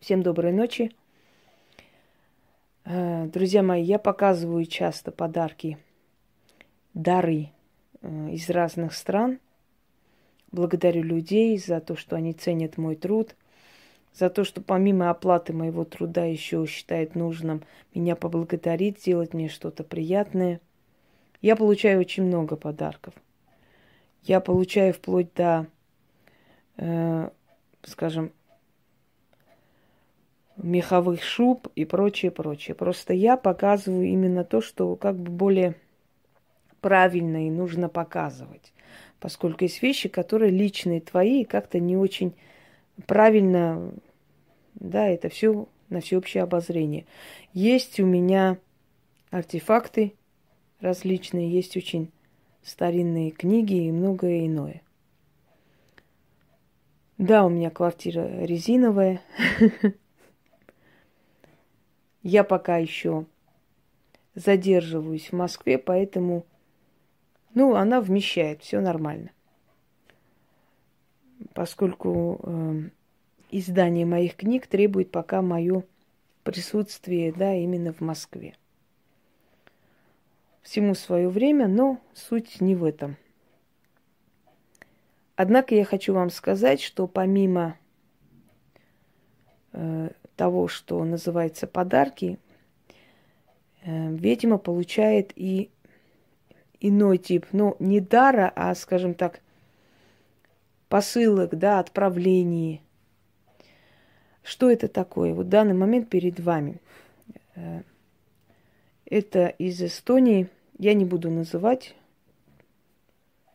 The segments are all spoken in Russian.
Всем доброй ночи. Э, друзья мои, я показываю часто подарки, дары э, из разных стран. Благодарю людей за то, что они ценят мой труд, за то, что помимо оплаты моего труда еще считают нужным меня поблагодарить, сделать мне что-то приятное. Я получаю очень много подарков. Я получаю вплоть до, э, скажем, меховых шуб и прочее, прочее. Просто я показываю именно то, что как бы более правильно и нужно показывать. Поскольку есть вещи, которые личные твои и как-то не очень правильно, да, это все на всеобщее обозрение. Есть у меня артефакты различные, есть очень старинные книги и многое иное. Да, у меня квартира резиновая. Я пока еще задерживаюсь в Москве, поэтому, ну, она вмещает, все нормально. Поскольку э, издание моих книг требует пока мое присутствие, да, именно в Москве. Всему свое время, но суть не в этом. Однако я хочу вам сказать, что помимо э, того, что называется подарки, э, ведьма получает и иной тип, ну, не дара, а, скажем так, посылок, да, отправлений. Что это такое? Вот в данный момент перед вами. Э, это из Эстонии. Я не буду называть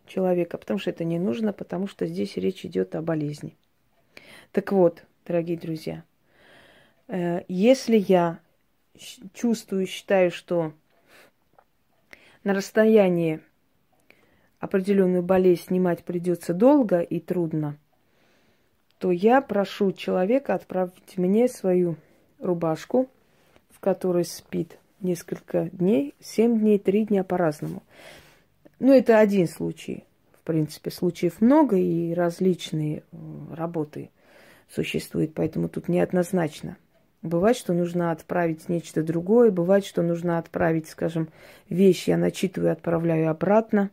человека, потому что это не нужно, потому что здесь речь идет о болезни. Так вот, дорогие друзья – если я чувствую, считаю, что на расстоянии определенную болезнь снимать придется долго и трудно, то я прошу человека отправить мне свою рубашку, в которой спит несколько дней, семь дней, три дня по-разному. Ну, это один случай. В принципе, случаев много и различные э, работы существуют, поэтому тут неоднозначно. Бывает, что нужно отправить нечто другое, бывает, что нужно отправить, скажем, вещь, я начитываю, отправляю обратно.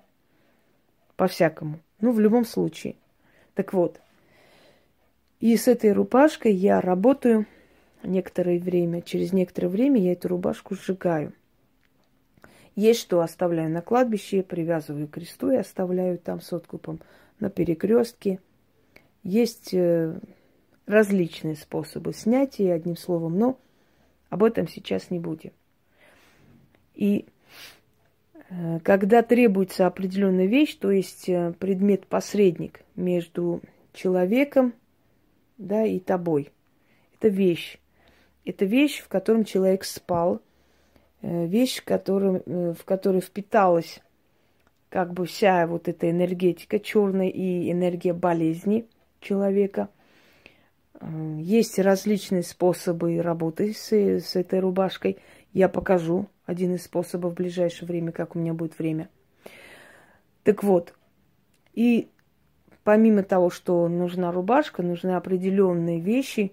По-всякому. Ну, в любом случае. Так вот, и с этой рубашкой я работаю некоторое время. Через некоторое время я эту рубашку сжигаю. Есть что оставляю на кладбище, привязываю к кресту и оставляю там с откупом на перекрестке. Есть э, различные способы снятия, одним словом, но об этом сейчас не будем. И э, когда требуется определенная вещь, то есть э, предмет-посредник между человеком да, и тобой, это вещь. Это вещь, в котором человек спал, э, вещь, в которой, в которой впиталась как бы вся вот эта энергетика черная и энергия болезни человека – есть различные способы работы с, с этой рубашкой. Я покажу один из способов в ближайшее время, как у меня будет время. Так вот, и помимо того, что нужна рубашка, нужны определенные вещи,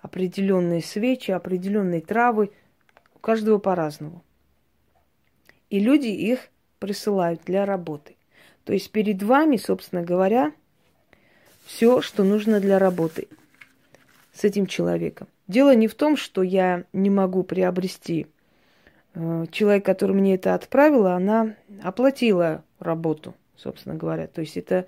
определенные свечи, определенные травы. У каждого по-разному. И люди их присылают для работы. То есть перед вами, собственно говоря, все, что нужно для работы с этим человеком. Дело не в том, что я не могу приобрести. Э, человек, который мне это отправила, она оплатила работу, собственно говоря. То есть это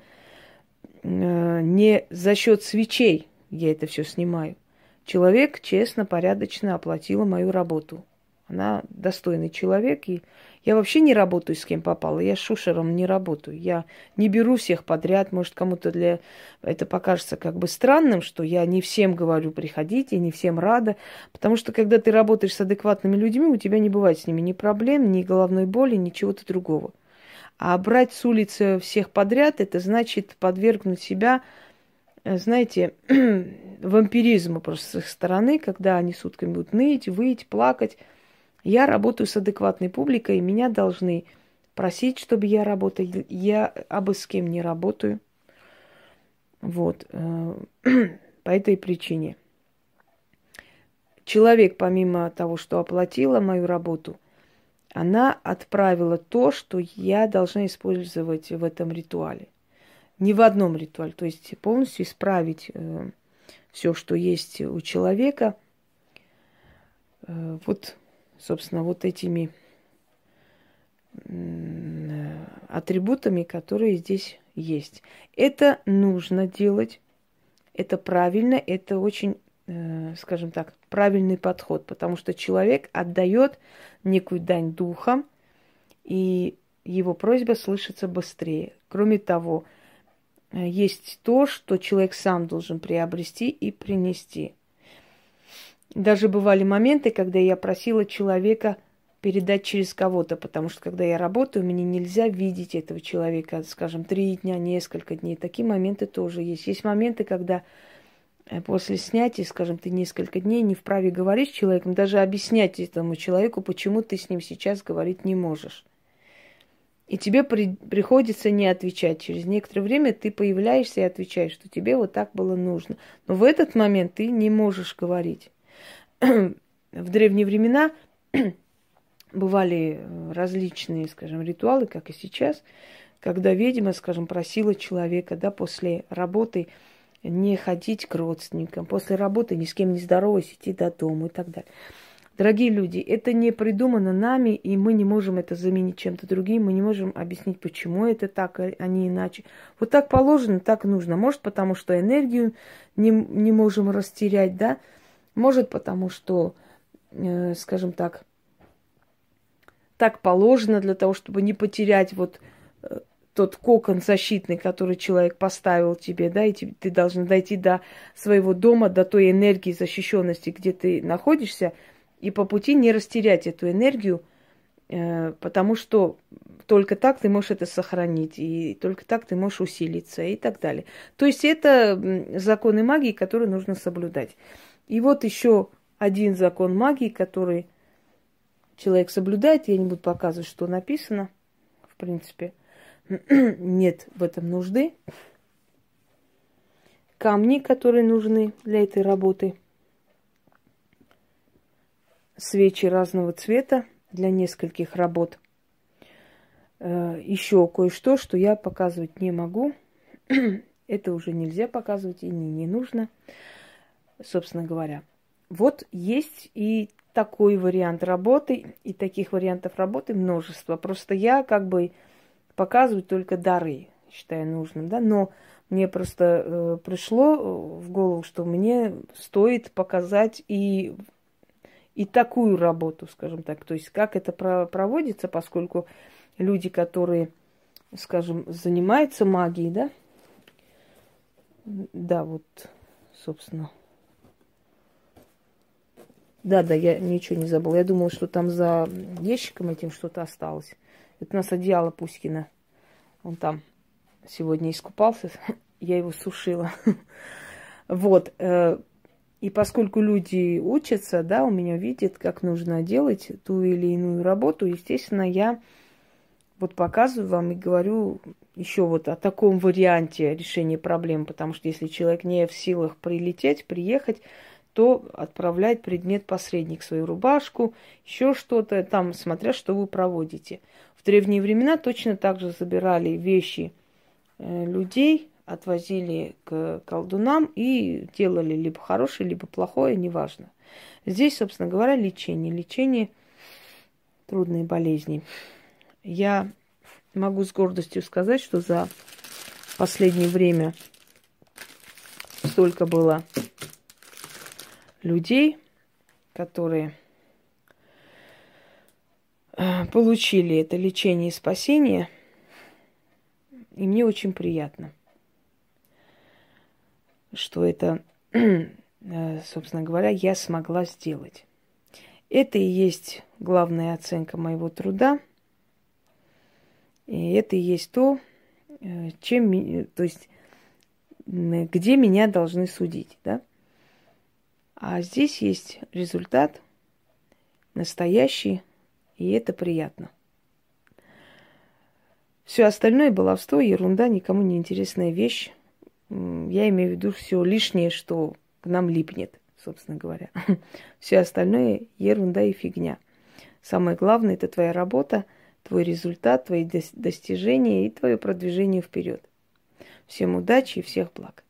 э, не за счет свечей я это все снимаю. Человек честно, порядочно оплатила мою работу. Она достойный человек, и я вообще не работаю с кем попало. Я с шушером не работаю. Я не беру всех подряд. Может, кому-то для это покажется как бы странным, что я не всем говорю приходите, не всем рада. Потому что когда ты работаешь с адекватными людьми, у тебя не бывает с ними ни проблем, ни головной боли, ни чего-то другого. А брать с улицы всех подряд, это значит подвергнуть себя, знаете, вампиризму просто с их стороны, когда они сутками будут ныть, выть, плакать. Я работаю с адекватной публикой, меня должны просить, чтобы я работал. Я абы с кем не работаю. Вот. Э, по этой причине. человек, помимо того, что оплатила мою работу, она отправила то, что я должна использовать в этом ритуале. Не в одном ритуале, то есть полностью исправить э, все, что есть у человека, э, вот, собственно, вот этими э, атрибутами, которые здесь есть. Это нужно делать, это правильно, это очень, э, скажем так, правильный подход, потому что человек отдает некую дань духам, и его просьба слышится быстрее. Кроме того, э, есть то, что человек сам должен приобрести и принести. Даже бывали моменты, когда я просила человека – передать через кого-то, потому что когда я работаю, мне нельзя видеть этого человека, скажем, три дня, несколько дней. Такие моменты тоже есть. Есть моменты, когда э, после снятия, скажем, ты несколько дней не вправе говорить с человеком, даже объяснять этому человеку, почему ты с ним сейчас говорить не можешь. И тебе при, приходится не отвечать. Через некоторое время ты появляешься и отвечаешь, что тебе вот так было нужно. Но в этот момент ты не можешь говорить. В древние времена бывали э, различные, скажем, ритуалы, как и сейчас, когда ведьма, скажем, просила человека, да, после работы не ходить к родственникам, после работы ни с кем не здороваясь, идти до дома и так далее. Дорогие люди, это не придумано нами, и мы не можем это заменить чем-то другим, мы не можем объяснить, почему это так, а не иначе. Вот так положено, так нужно. Может, потому что энергию не, не можем растерять, да? Может, потому что, э, скажем так, так положено для того, чтобы не потерять вот э, тот кокон защитный, который человек поставил тебе, да, и ты должен дойти до своего дома, до той энергии защищенности, где ты находишься, и по пути не растерять эту энергию, э, потому что только так ты можешь это сохранить, и только так ты можешь усилиться и так далее. То есть это законы магии, которые нужно соблюдать. И вот еще один закон магии, который человек соблюдает, я не буду показывать, что написано, в принципе, нет в этом нужды. Камни, которые нужны для этой работы. Свечи разного цвета для нескольких работ. Э, Еще кое-что, что я показывать не могу. Это уже нельзя показывать и не, не нужно, собственно говоря. Вот есть и такой вариант работы, и таких вариантов работы множество. Просто я как бы показываю только дары, считаю нужным, да, но мне просто э, пришло э, в голову, что мне стоит показать и, и такую работу, скажем так. То есть как это про проводится, поскольку люди, которые, скажем, занимаются магией, да, да, вот, собственно, да, да, я ничего не забыла. Я думала, что там за ящиком этим что-то осталось. Это у нас одеяло Пуськина. Он там сегодня искупался. Я его сушила. Вот. Э, и поскольку люди учатся, да, у меня видят, как нужно делать ту или иную работу, естественно, я вот показываю вам и говорю еще вот о таком варианте решения проблем, потому что если человек не в силах прилететь, приехать, то отправлять предмет-посредник, свою рубашку, еще что-то, там, смотря что вы проводите. В древние времена точно так же забирали вещи э, людей, отвозили к колдунам и делали либо хорошее, либо плохое, неважно. Здесь, собственно говоря, лечение. Лечение трудной болезни. Я могу с гордостью сказать, что за последнее время столько было людей, которые э, получили это лечение и спасение, и мне очень приятно, что это, э, собственно говоря, я смогла сделать. Это и есть главная оценка моего труда, и это и есть то, э, чем, то есть, где меня должны судить, да? А здесь есть результат настоящий, и это приятно. Все остальное баловство, ерунда, никому не интересная вещь. Я имею в виду все лишнее, что к нам липнет, собственно говоря. Все остальное ерунда и фигня. Самое главное это твоя работа, твой результат, твои достижения и твое продвижение вперед. Всем удачи и всех благ.